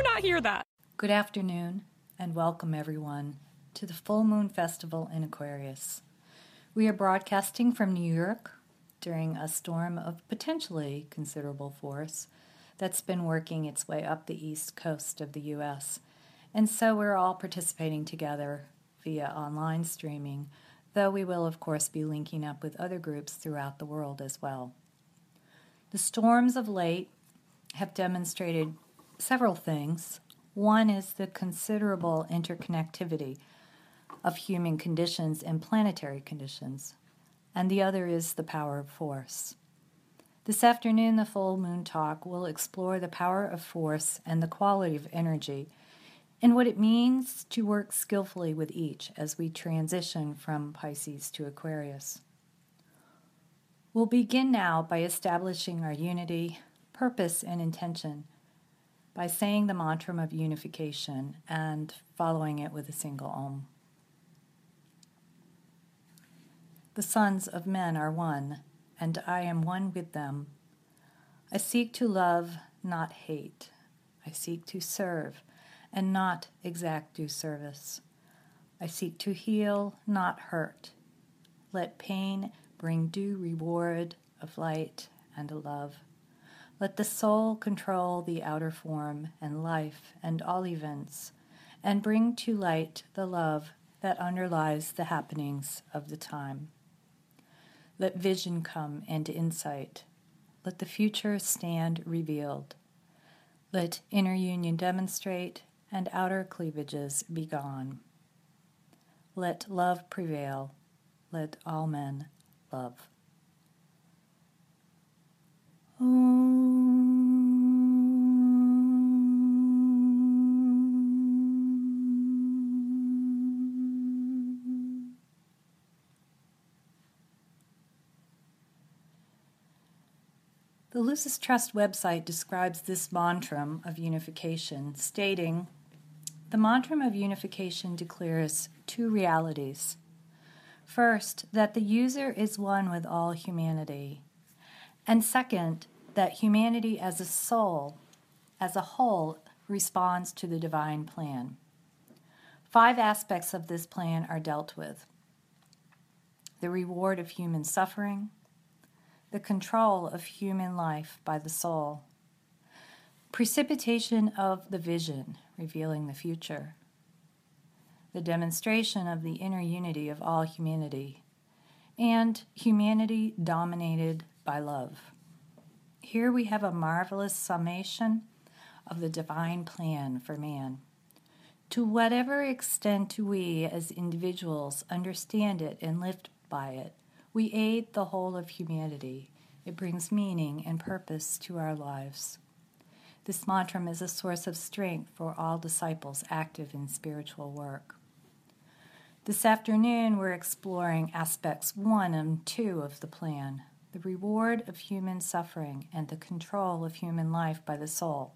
You not hear that? Good afternoon, and welcome everyone to the Full Moon Festival in Aquarius. We are broadcasting from New York during a storm of potentially considerable force that's been working its way up the east coast of the U.S. And so we're all participating together via online streaming, though we will, of course, be linking up with other groups throughout the world as well. The storms of late have demonstrated several things. One is the considerable interconnectivity of human conditions and planetary conditions, and the other is the power of force. This afternoon, the full moon talk will explore the power of force and the quality of energy and what it means to work skillfully with each as we transition from Pisces to Aquarius. We'll begin now by establishing our unity, purpose, and intention by saying the mantra of unification and following it with a single Om. The sons of men are one, and I am one with them. I seek to love, not hate. I seek to serve, and not exact due service. I seek to heal, not hurt. Let pain bring due reward of light and of love. Let the soul control the outer form and life and all events, and bring to light the love that underlies the happenings of the time. Let vision come and insight. Let the future stand revealed. Let inner union demonstrate and outer cleavages be gone. Let love prevail. Let all men love. The Lucis Trust website describes this mantram of unification, stating The mantram of unification declares two realities. First, that the user is one with all humanity. And second, that humanity as a soul, as a whole, responds to the divine plan. Five aspects of this plan are dealt with the reward of human suffering, the control of human life by the soul, precipitation of the vision, revealing the future, the demonstration of the inner unity of all humanity, and humanity dominated by love. Here we have a marvelous summation of the divine plan for man. To whatever extent we as individuals understand it and live by it, we aid the whole of humanity. It brings meaning and purpose to our lives. This mantram is a source of strength for all disciples active in spiritual work. This afternoon, we're exploring aspects one and two of the plan the reward of human suffering and the control of human life by the soul,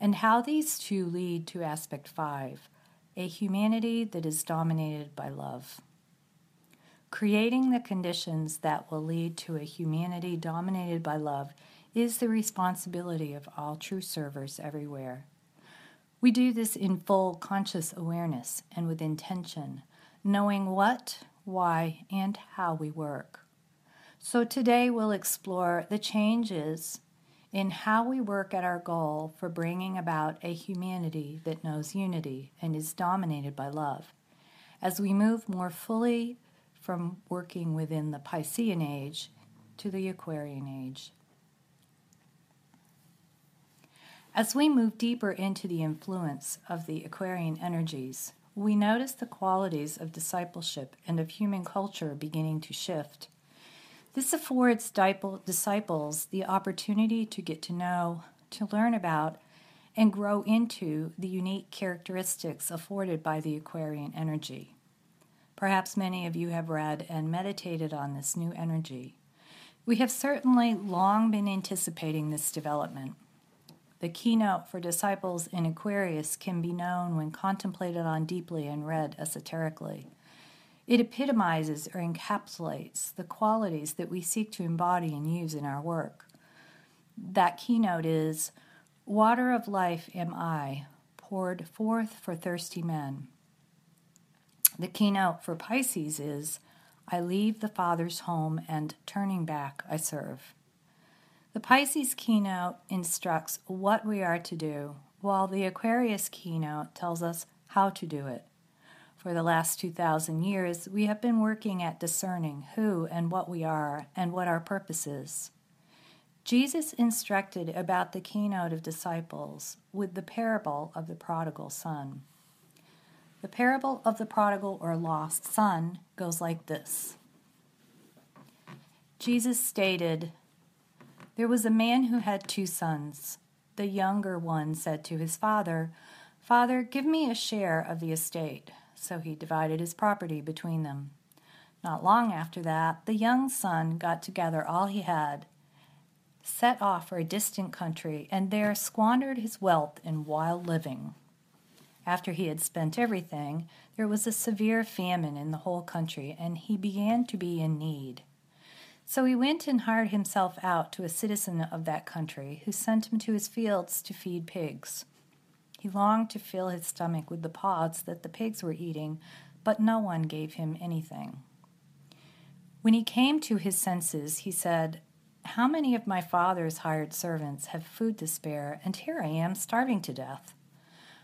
and how these two lead to aspect five a humanity that is dominated by love. Creating the conditions that will lead to a humanity dominated by love is the responsibility of all true servers everywhere. We do this in full conscious awareness and with intention, knowing what, why, and how we work. So today we'll explore the changes in how we work at our goal for bringing about a humanity that knows unity and is dominated by love. As we move more fully from working within the Piscean age to the Aquarian age. As we move deeper into the influence of the Aquarian energies, we notice the qualities of discipleship and of human culture beginning to shift. This affords disciples the opportunity to get to know, to learn about, and grow into the unique characteristics afforded by the Aquarian energy. Perhaps many of you have read and meditated on this new energy. We have certainly long been anticipating this development. The keynote for disciples in Aquarius can be known when contemplated on deeply and read esoterically. It epitomizes or encapsulates the qualities that we seek to embody and use in our work. That keynote is Water of life am I, poured forth for thirsty men. The keynote for Pisces is I leave the Father's home and turning back I serve. The Pisces keynote instructs what we are to do, while the Aquarius keynote tells us how to do it. For the last 2,000 years, we have been working at discerning who and what we are and what our purpose is. Jesus instructed about the keynote of disciples with the parable of the prodigal son. The parable of the prodigal or lost son goes like this Jesus stated, there was a man who had two sons. The younger one said to his father, Father, give me a share of the estate. So he divided his property between them. Not long after that, the young son got together all he had, set off for a distant country, and there squandered his wealth in wild living. After he had spent everything, there was a severe famine in the whole country, and he began to be in need. So he went and hired himself out to a citizen of that country, who sent him to his fields to feed pigs. He longed to fill his stomach with the pods that the pigs were eating, but no one gave him anything. When he came to his senses, he said, How many of my father's hired servants have food to spare, and here I am starving to death?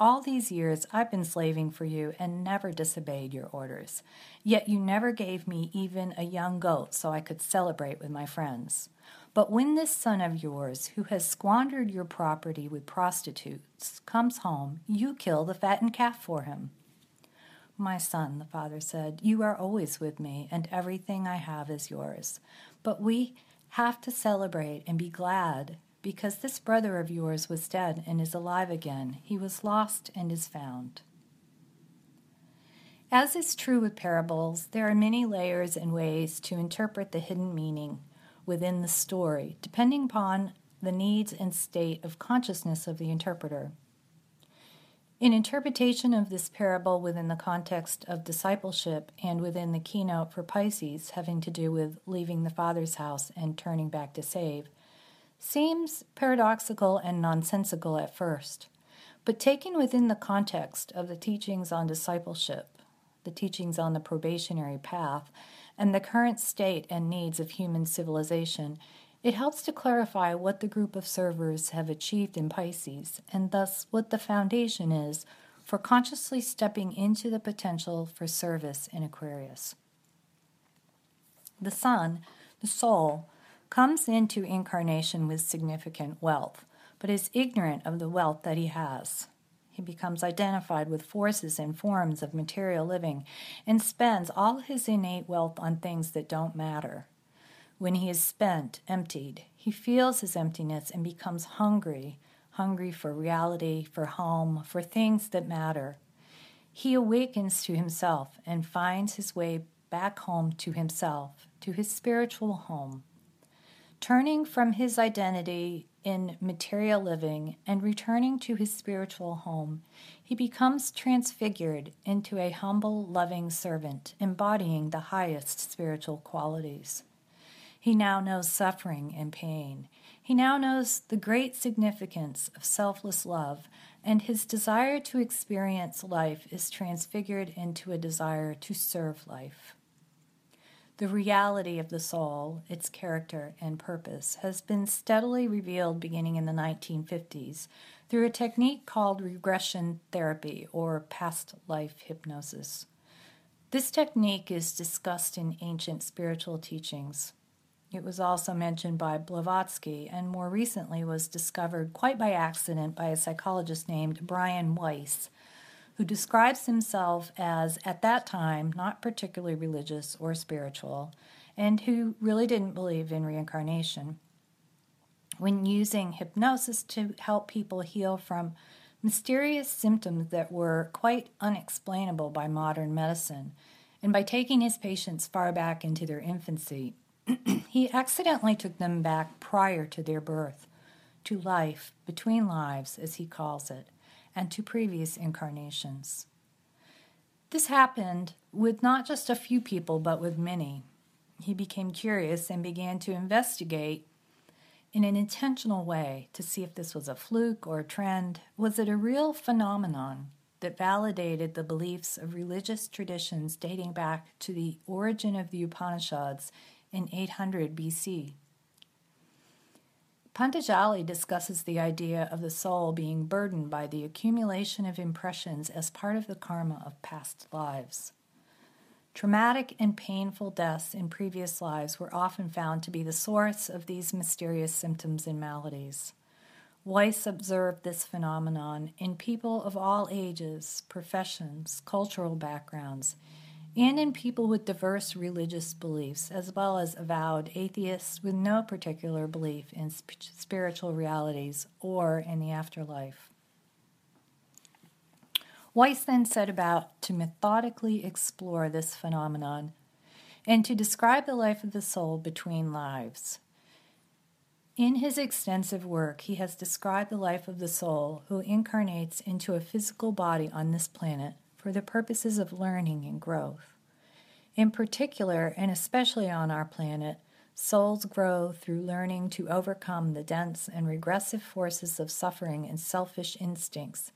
all these years I've been slaving for you and never disobeyed your orders. Yet you never gave me even a young goat so I could celebrate with my friends. But when this son of yours, who has squandered your property with prostitutes, comes home, you kill the fattened calf for him. My son, the father said, you are always with me, and everything I have is yours. But we have to celebrate and be glad because this brother of yours was dead and is alive again. He was lost and is found. As is true with parables, there are many layers and ways to interpret the hidden meaning within the story, depending upon the needs and state of consciousness of the interpreter. In interpretation of this parable within the context of discipleship and within the keynote for Pisces having to do with leaving the Father's house and turning back to save, seems paradoxical and nonsensical at first, but taken within the context of the teachings on discipleship, the teachings on the probationary path, and the current state and needs of human civilization, it helps to clarify what the group of servers have achieved in Pisces, and thus what the foundation is for consciously stepping into the potential for service in Aquarius. The Son, the soul, comes into incarnation with significant wealth, but is ignorant of the wealth that he has. He becomes identified with forces and forms of material living and spends all his innate wealth on things that don't matter. When he is spent, emptied, he feels his emptiness and becomes hungry, hungry for reality, for home, for things that matter. He awakens to himself and finds his way back home to himself, to his spiritual home. Turning from his identity in material living and returning to his spiritual home, he becomes transfigured into a humble, loving servant, embodying the highest spiritual qualities. He now knows suffering and pain. He now knows the great significance of selfless love, and his desire to experience life is transfigured into a desire to serve life. The reality of the soul, its character and purpose, has been steadily revealed beginning in the 1950s through a technique called regression therapy or past life hypnosis. This technique is discussed in ancient spiritual teachings. It was also mentioned by Blavatsky and more recently was discovered quite by accident by a psychologist named Brian Weiss, who describes himself as, at that time, not particularly religious or spiritual, and who really didn't believe in reincarnation. When using hypnosis to help people heal from mysterious symptoms that were quite unexplainable by modern medicine, and by taking his patients far back into their infancy, he accidentally took them back prior to their birth, to life between lives, as he calls it, and to previous incarnations. This happened with not just a few people, but with many. He became curious and began to investigate in an intentional way to see if this was a fluke or a trend. Was it a real phenomenon that validated the beliefs of religious traditions dating back to the origin of the Upanishads in 800 BC. Patanjali discusses the idea of the soul being burdened by the accumulation of impressions as part of the karma of past lives. Traumatic and painful deaths in previous lives were often found to be the source of these mysterious symptoms and maladies. Weiss observed this phenomenon in people of all ages, professions, cultural backgrounds, and in people with diverse religious beliefs, as well as avowed atheists with no particular belief in sp- spiritual realities or in the afterlife. Weiss then set about to methodically explore this phenomenon and to describe the life of the soul between lives. In his extensive work, he has described the life of the soul who incarnates into a physical body on this planet for the purposes of learning and growth. In particular, and especially on our planet, souls grow through learning to overcome the dense and regressive forces of suffering and selfish instincts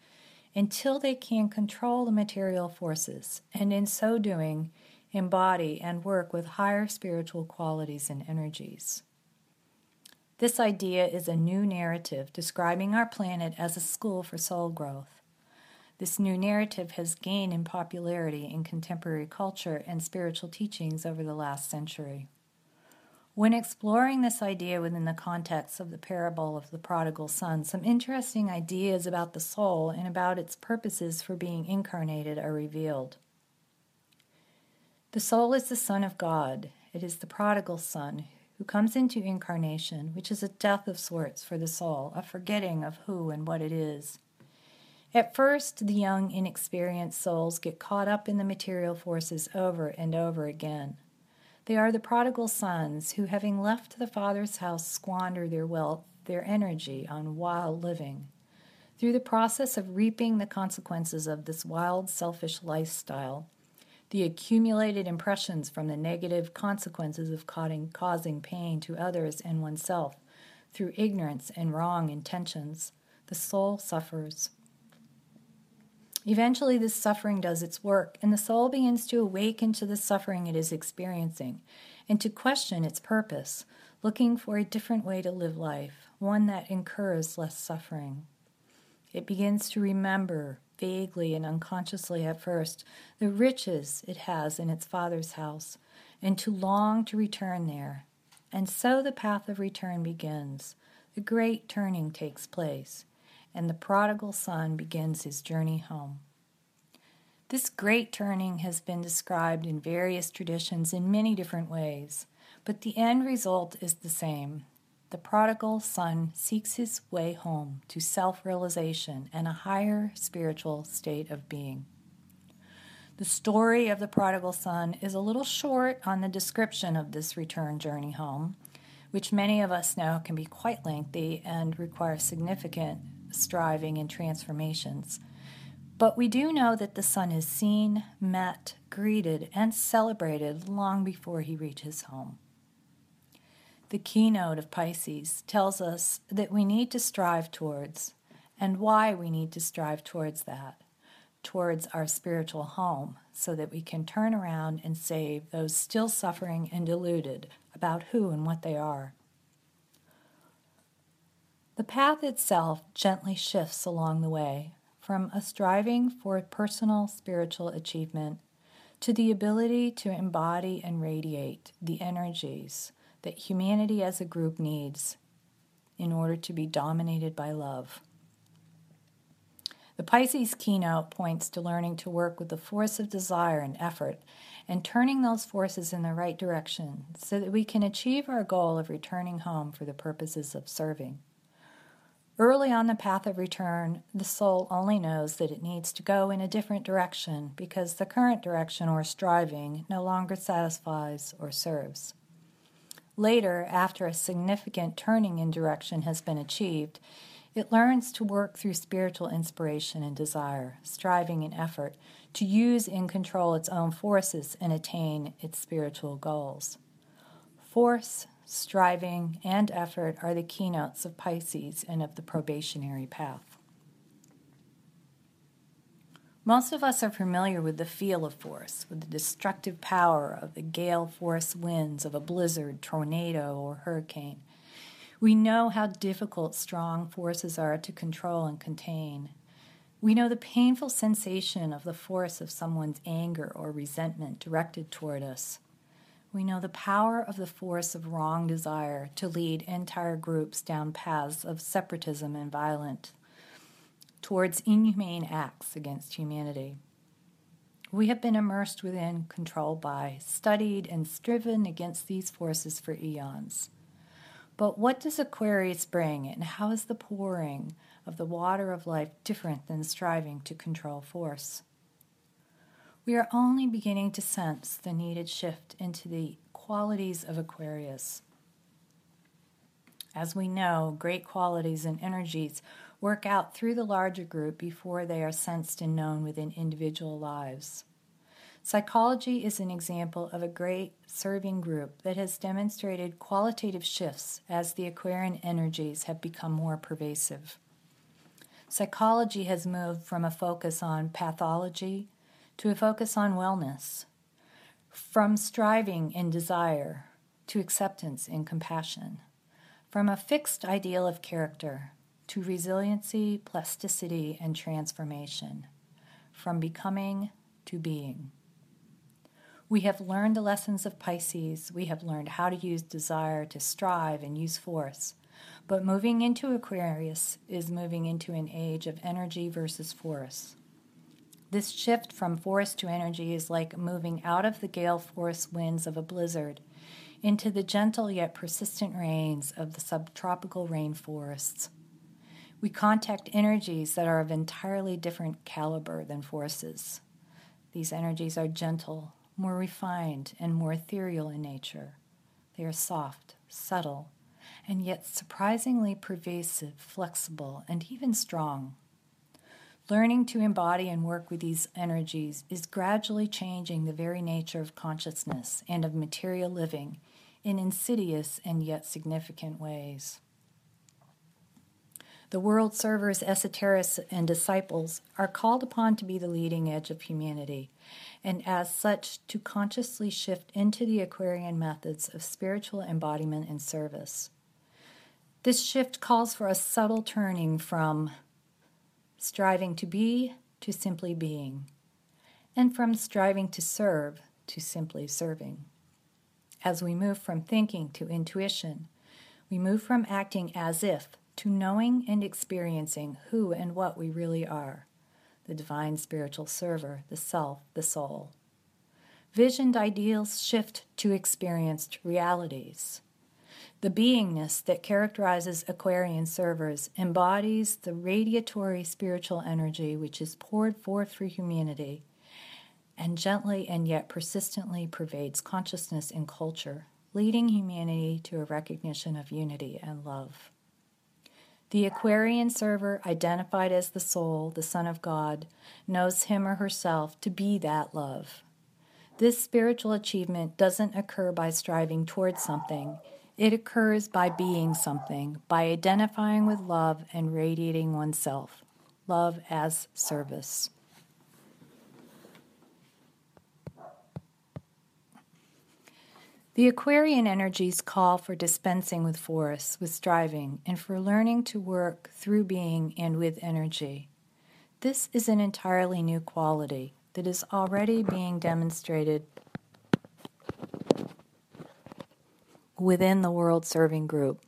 until they can control the material forces, and in so doing, embody and work with higher spiritual qualities and energies. This idea is a new narrative describing our planet as a school for soul growth. This new narrative has gained in popularity in contemporary culture and spiritual teachings over the last century. When exploring this idea within the context of the parable of the prodigal son, some interesting ideas about the soul and about its purposes for being incarnated are revealed. The soul is the Son of God. It is the prodigal son who comes into incarnation, which is a death of sorts for the soul, a forgetting of who and what it is. At first, the young, inexperienced souls get caught up in the material forces over and over again. They are the prodigal sons who, having left the father's house, squander their wealth, their energy on wild living. Through the process of reaping the consequences of this wild, selfish lifestyle, the accumulated impressions from the negative consequences of causing pain to others and oneself through ignorance and wrong intentions, the soul suffers. Eventually, this suffering does its work, and the soul begins to awaken to the suffering it is experiencing and to question its purpose, looking for a different way to live life, one that incurs less suffering. It begins to remember, vaguely and unconsciously at first, the riches it has in its Father's house, and to long to return there. And so the path of return begins. The great turning takes place and the prodigal son begins his journey home. This great turning has been described in various traditions in many different ways, But the end result is the same. The prodigal son seeks his way home to self realization and a higher spiritual state of being. The story of the prodigal son is a little short on the description of this return journey home, which many of us know can be quite lengthy and require significant striving and transformations. But we do know that the son is seen, met, greeted, and celebrated long before he reaches home. The keynote of Pisces tells us that we need to strive towards, and why we need to strive towards that, towards our spiritual home, so that we can turn around and save those still suffering and deluded about who and what they are. The path itself gently shifts along the way from a striving for personal spiritual achievement to the ability to embody and radiate the energies that humanity as a group needs in order to be dominated by love. The Pisces keynote points to learning to work with the force of desire and effort and turning those forces in the right direction so that we can achieve our goal of returning home for the purposes of serving. Early on the path of return, the soul only knows that it needs to go in a different direction because the current direction or striving no longer satisfies or serves. Later, after a significant turning in direction has been achieved, it learns to work through spiritual inspiration and desire, striving and effort to use and control its own forces and attain its spiritual goals. Force, striving, and effort are the keynotes of Pisces and of the probationary path. Most of us are familiar with the feel of force, with the destructive power of the gale force winds of a blizzard, tornado, or hurricane. We know how difficult strong forces are to control and contain. We know the painful sensation of the force of someone's anger or resentment directed toward us. We know the power of the force of wrong desire to lead entire groups down paths of separatism and violence towards inhumane acts against humanity. We have been immersed within, controlled by, studied, and striven against these forces for eons. But what does Aquarius bring, and how is the pouring of the water of life different than striving to control force? We are only beginning to sense the needed shift into the qualities of Aquarius. As we know, great qualities and energies work out through the larger group before they are sensed and known within individual lives. Psychology is an example of a great serving group that has demonstrated qualitative shifts as the Aquarian energies have become more pervasive. Psychology has moved from a focus on pathology to a focus on wellness, from striving and desire to acceptance and compassion, from a fixed ideal of character to resiliency, plasticity, and transformation, from becoming to being. We have learned the lessons of Pisces. We have learned how to use desire to strive and use force. But moving into Aquarius is moving into an age of energy versus force. This shift from force to energy is like moving out of the gale force winds of a blizzard into the gentle yet persistent rains of the subtropical rainforests we contact energies that are of entirely different caliber than forces. These energies are gentle, more refined, and more ethereal in nature. They are soft, subtle, and yet surprisingly pervasive, flexible, and even strong. Learning to embody and work with these energies is gradually changing the very nature of consciousness and of material living in insidious and yet significant ways. The world servers, esoterists, and disciples are called upon to be the leading edge of humanity, and as such, to consciously shift into the Aquarian methods of spiritual embodiment and service. This shift calls for a subtle turning from striving to be to simply being, and from striving to serve to simply serving. As we move from thinking to intuition, we move from acting as if to knowing and experiencing who and what we really are the divine spiritual server, the self, the soul. Visioned ideals shift to experienced realities. The beingness that characterizes Aquarian servers embodies the radiatory spiritual energy which is poured forth for humanity and gently and yet persistently pervades consciousness and culture, leading humanity to a recognition of unity and love. The Aquarian server, identified as the soul, the Son of God, knows him or herself to be that love. This spiritual achievement doesn't occur by striving towards something. It occurs by being something, by identifying with love and radiating oneself. Love as service. The Aquarian energies call for dispensing with force, with striving, and for learning to work through being and with energy. This is an entirely new quality that is already being demonstrated within the world serving group.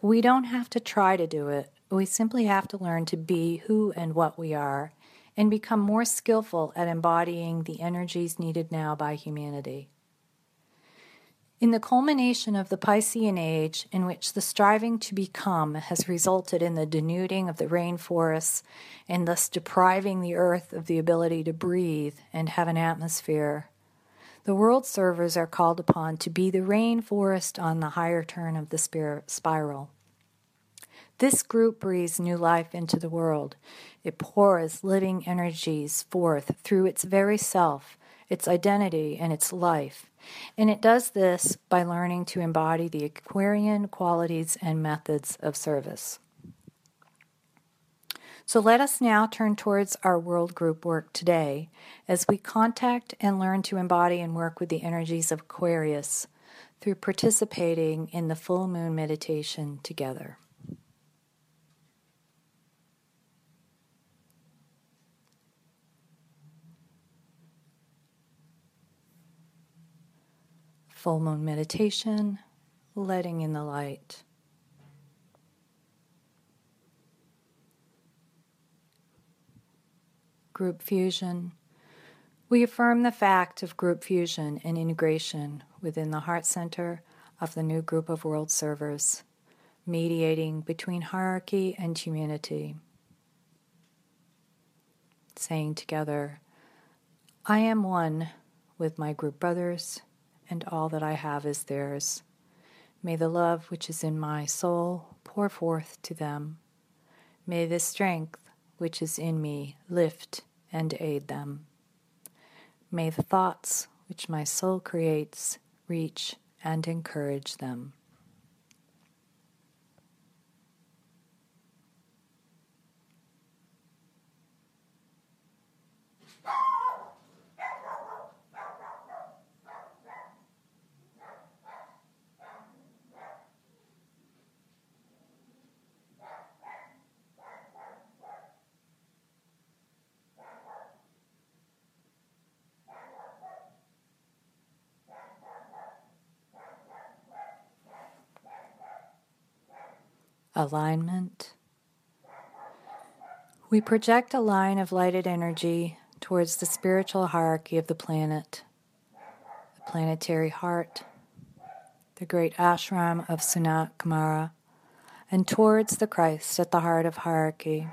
We don't have to try to do it, we simply have to learn to be who and what we are and become more skillful at embodying the energies needed now by humanity. In the culmination of the Piscean age, in which the striving to become has resulted in the denuding of the rainforests and thus depriving the earth of the ability to breathe and have an atmosphere, the world servers are called upon to be the rainforest on the higher turn of the spiral. This group breathes new life into the world. It pours living energies forth through its very self, its identity, and its life and it does this by learning to embody the Aquarian qualities and methods of service. So let us now turn towards our world group work today as we contact and learn to embody and work with the energies of Aquarius through participating in the full moon meditation together. full moon meditation, letting in the light. Group fusion. We affirm the fact of group fusion and integration within the heart center of the new group of world servers, mediating between hierarchy and humanity. Saying together, I am one with my group brothers and all that I have is theirs. May the love which is in my soul pour forth to them. May the strength which is in me lift and aid them. May the thoughts which my soul creates reach and encourage them. Alignment. We project a line of lighted energy towards the spiritual hierarchy of the planet, the planetary heart, the great ashram of Sanat Kumara, and towards the Christ at the heart of hierarchy.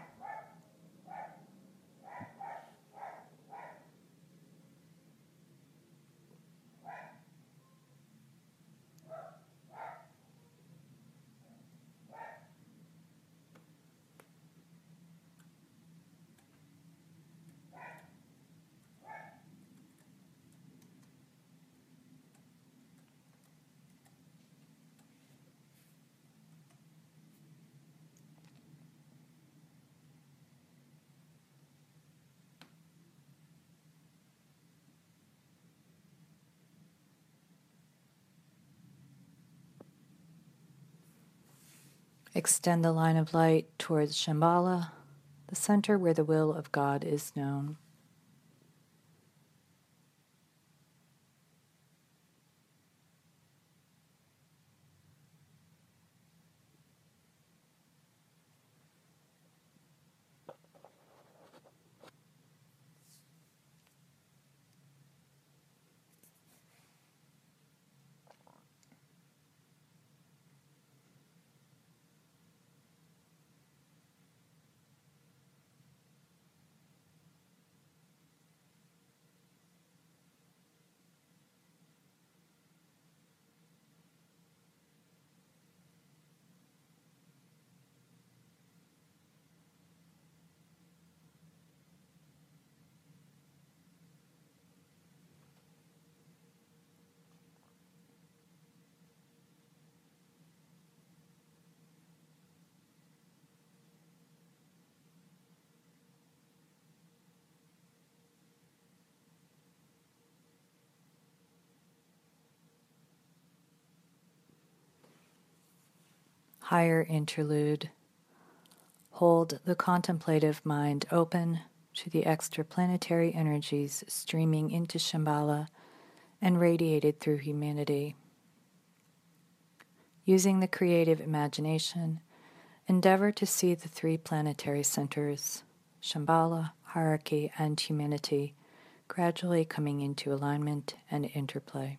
Extend the line of light towards Shambhala, the center where the will of God is known. Higher interlude. Hold the contemplative mind open to the extraplanetary energies streaming into Shambhala and radiated through humanity. Using the creative imagination, endeavor to see the three planetary centers, Shambhala, hierarchy, and humanity, gradually coming into alignment and interplay.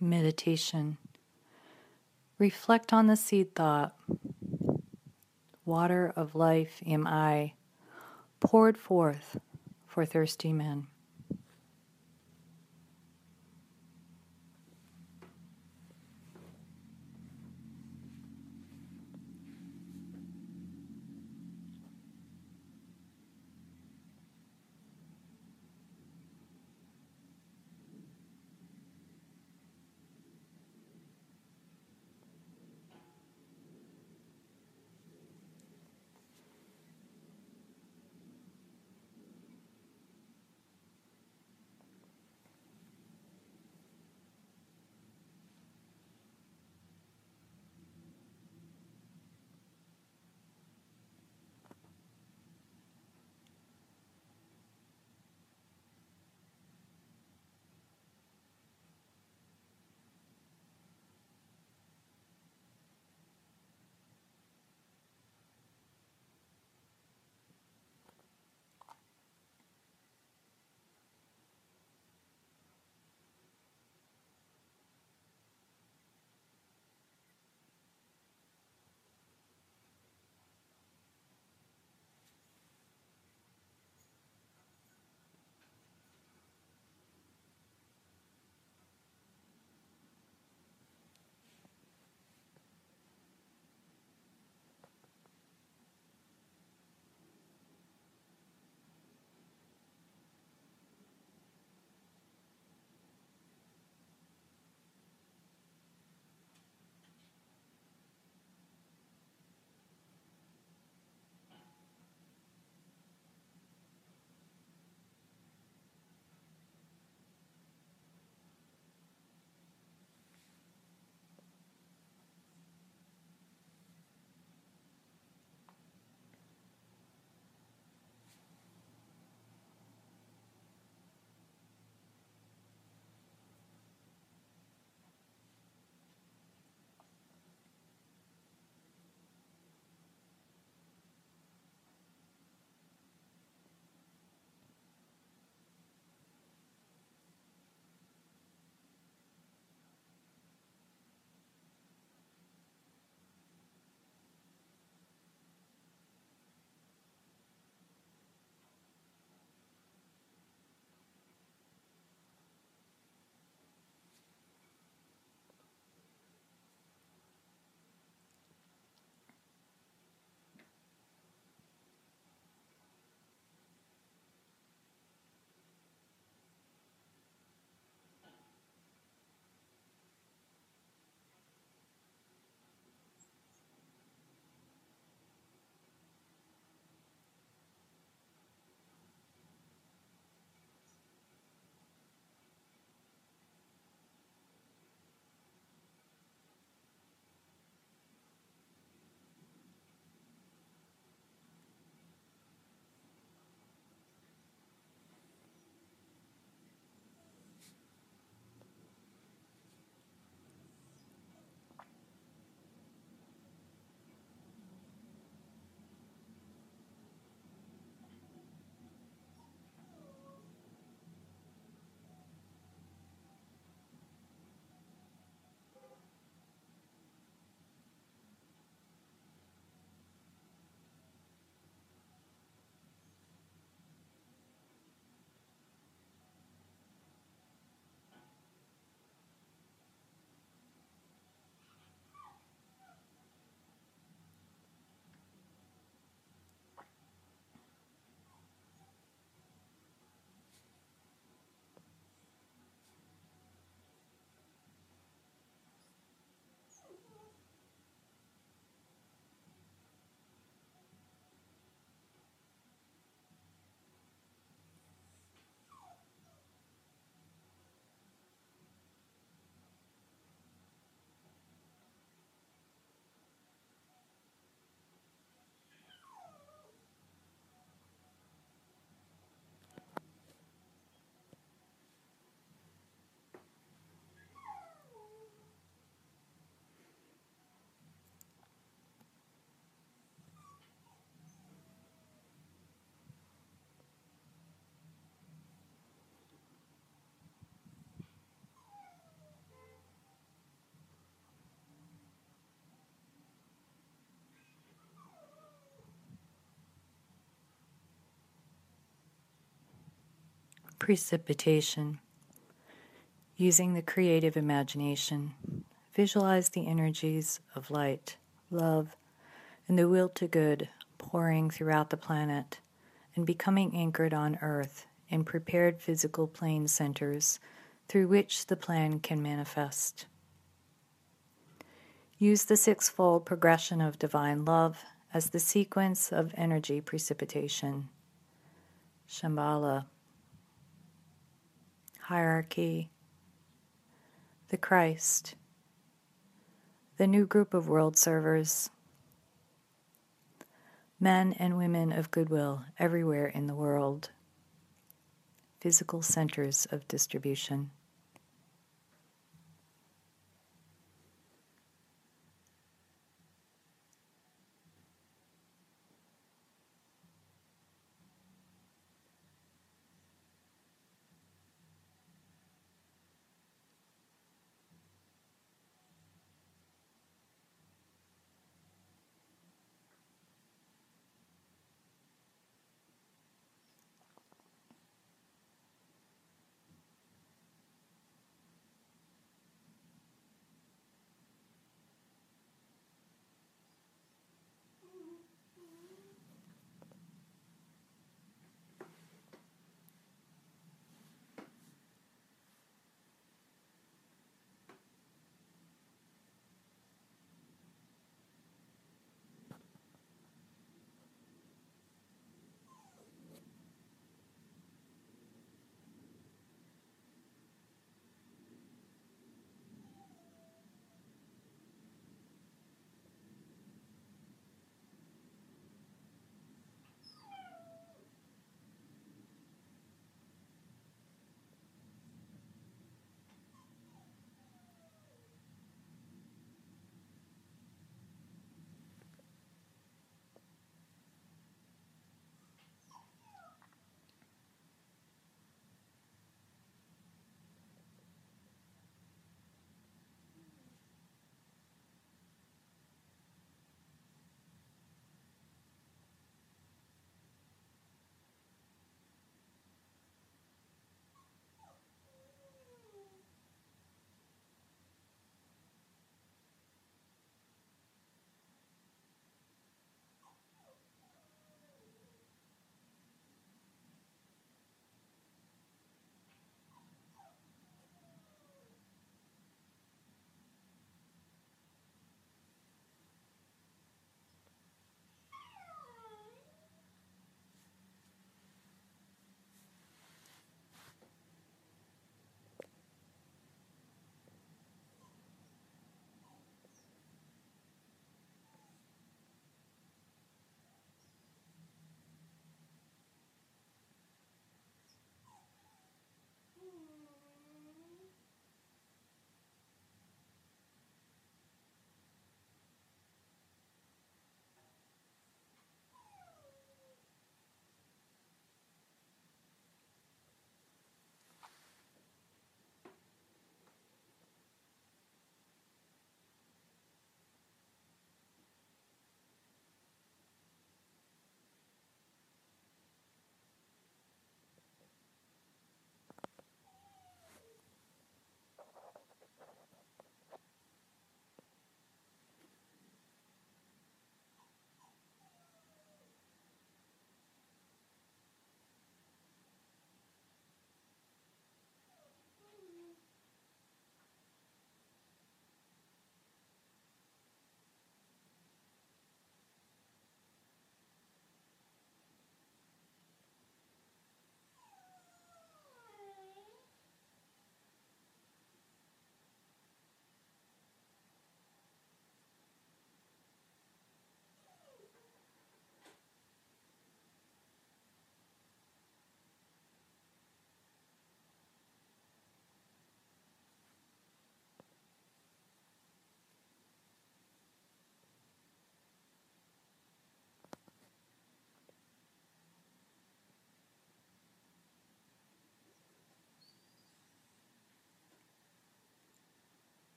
Meditation. Reflect on the seed thought. Water of life am I, poured forth for thirsty men. Precipitation. Using the creative imagination, visualize the energies of light, love, and the will to good pouring throughout the planet and becoming anchored on Earth in prepared physical plane centers through which the plan can manifest. Use the sixfold progression of divine love as the sequence of energy precipitation. Shambhala, hierarchy, the Christ, the new group of world servers, men and women of goodwill everywhere in the world, physical centers of distribution.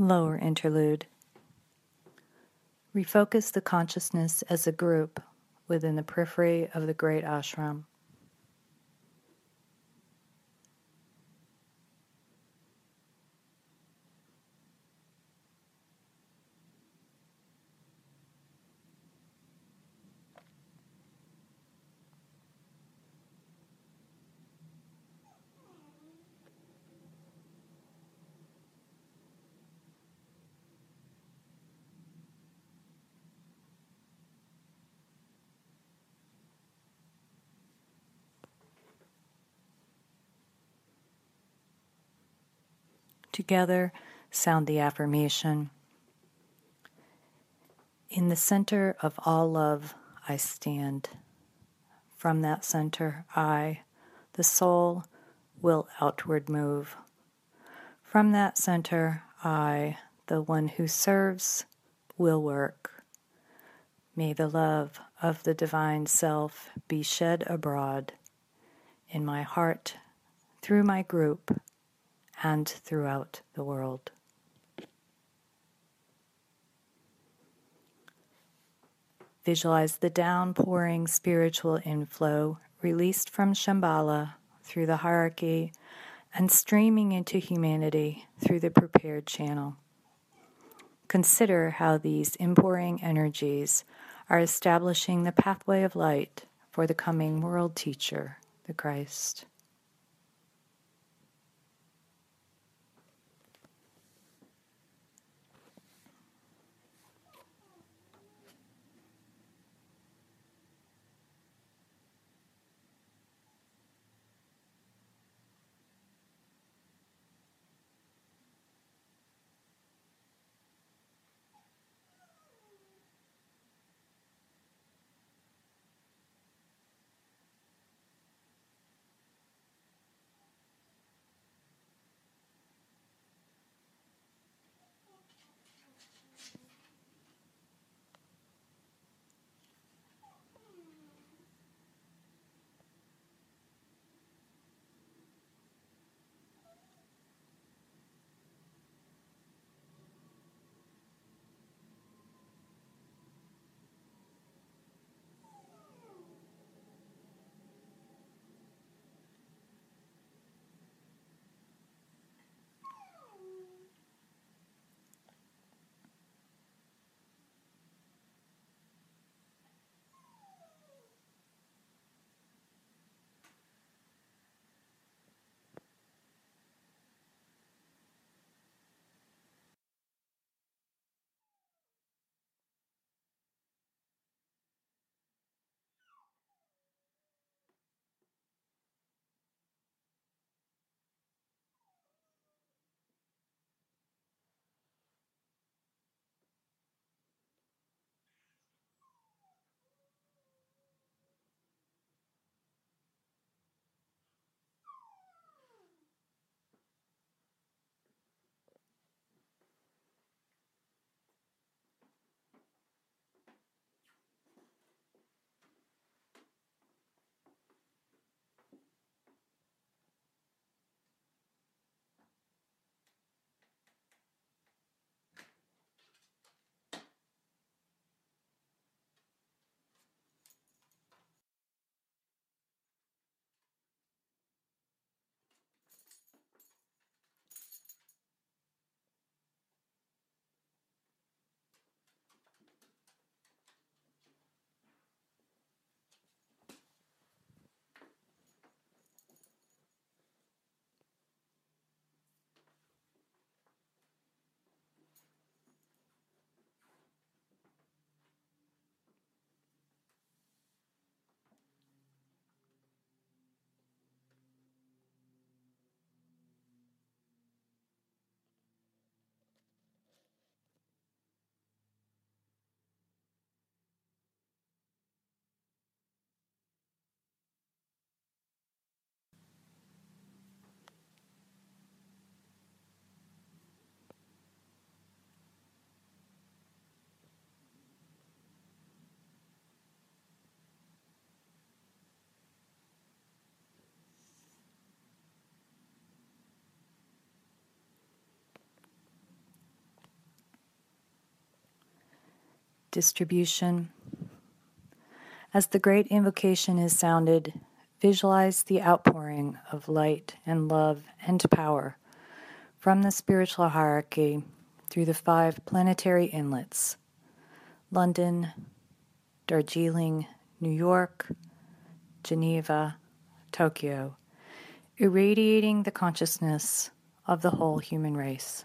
Lower interlude. Refocus the consciousness as a group within the periphery of the great ashram. Together, sound the affirmation. In the center of all love, I stand. From that center, I, the soul, will outward move. From that center, I, the one who serves, will work. May the love of the divine self be shed abroad in my heart, through my group, and throughout the world. Visualize the downpouring spiritual inflow released from Shambhala through the hierarchy and streaming into humanity through the prepared channel. Consider how these impouring energies are establishing the pathway of light for the coming world teacher, the Christ. Distribution. As the great invocation is sounded, visualize the outpouring of light and love and power from the spiritual hierarchy through the five planetary inlets London, Darjeeling, New York, Geneva, Tokyo, irradiating the consciousness of the whole human race.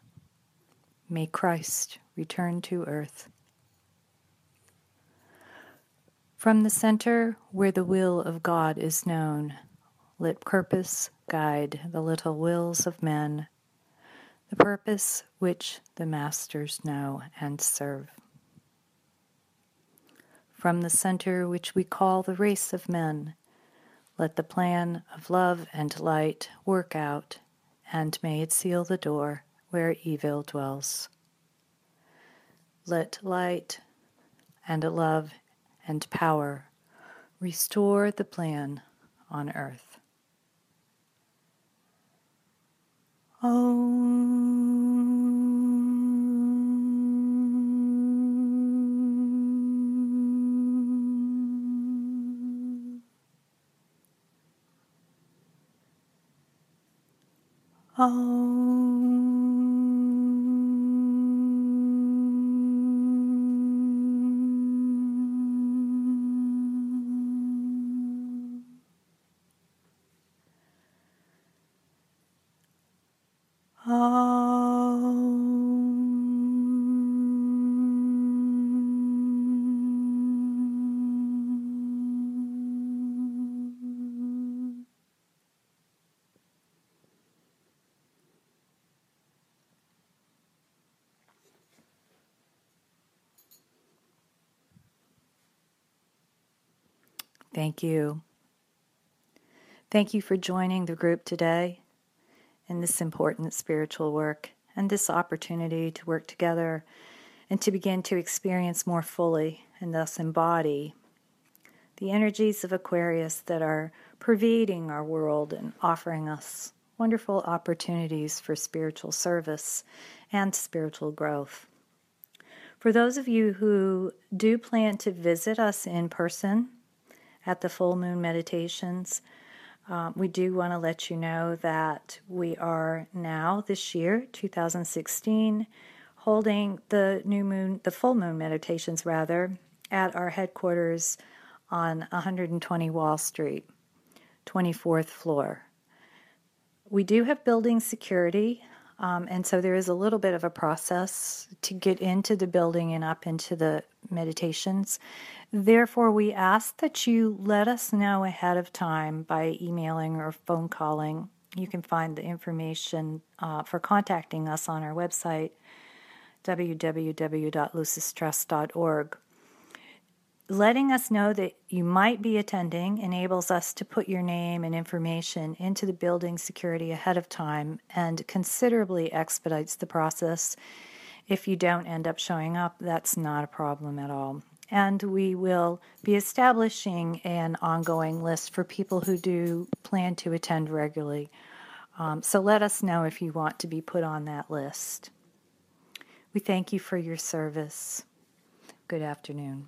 May Christ return to earth. From the center where the will of God is known, let purpose guide the little wills of men, the purpose which the masters know and serve. From the center which we call the race of men, let the plan of love and light work out, and may it seal the door where evil dwells. Let light and love and power restore the plan on earth. Thank you. Thank you for joining the group today in this important spiritual work and this opportunity to work together and to begin to experience more fully and thus embody the energies of Aquarius that are pervading our world and offering us wonderful opportunities for spiritual service and spiritual growth. For those of you who do plan to visit us in person, at the full moon meditations. Um, we do want to let you know that we are now this year, 2016, holding the new moon, the full moon meditations rather, at our headquarters on 120 Wall Street, 24th floor. We do have building security, um, and so there is a little bit of a process to get into the building and up into the meditations. Therefore, we ask that you let us know ahead of time by emailing or phone calling. You can find the information uh, for contacting us on our website, www.lucistrust.org. Letting us know that you might be attending enables us to put your name and information into the building security ahead of time and considerably expedites the process. If you don't end up showing up, that's not a problem at all and we will be establishing an ongoing list for people who do plan to attend regularly. Um, so let us know if you want to be put on that list. We thank you for your service. Good afternoon.